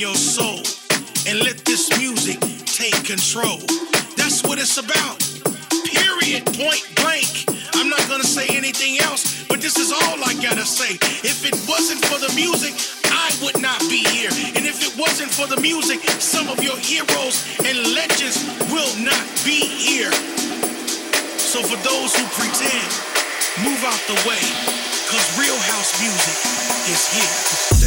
your soul and let this music take control. That's what it's about. Period. Point blank. I'm not gonna say anything else, but this is all I gotta say. If it wasn't for the music, I would not be here. And if it wasn't for the music, some of your heroes and legends will not be here. So for those who pretend, move out the way, cause real house music is here.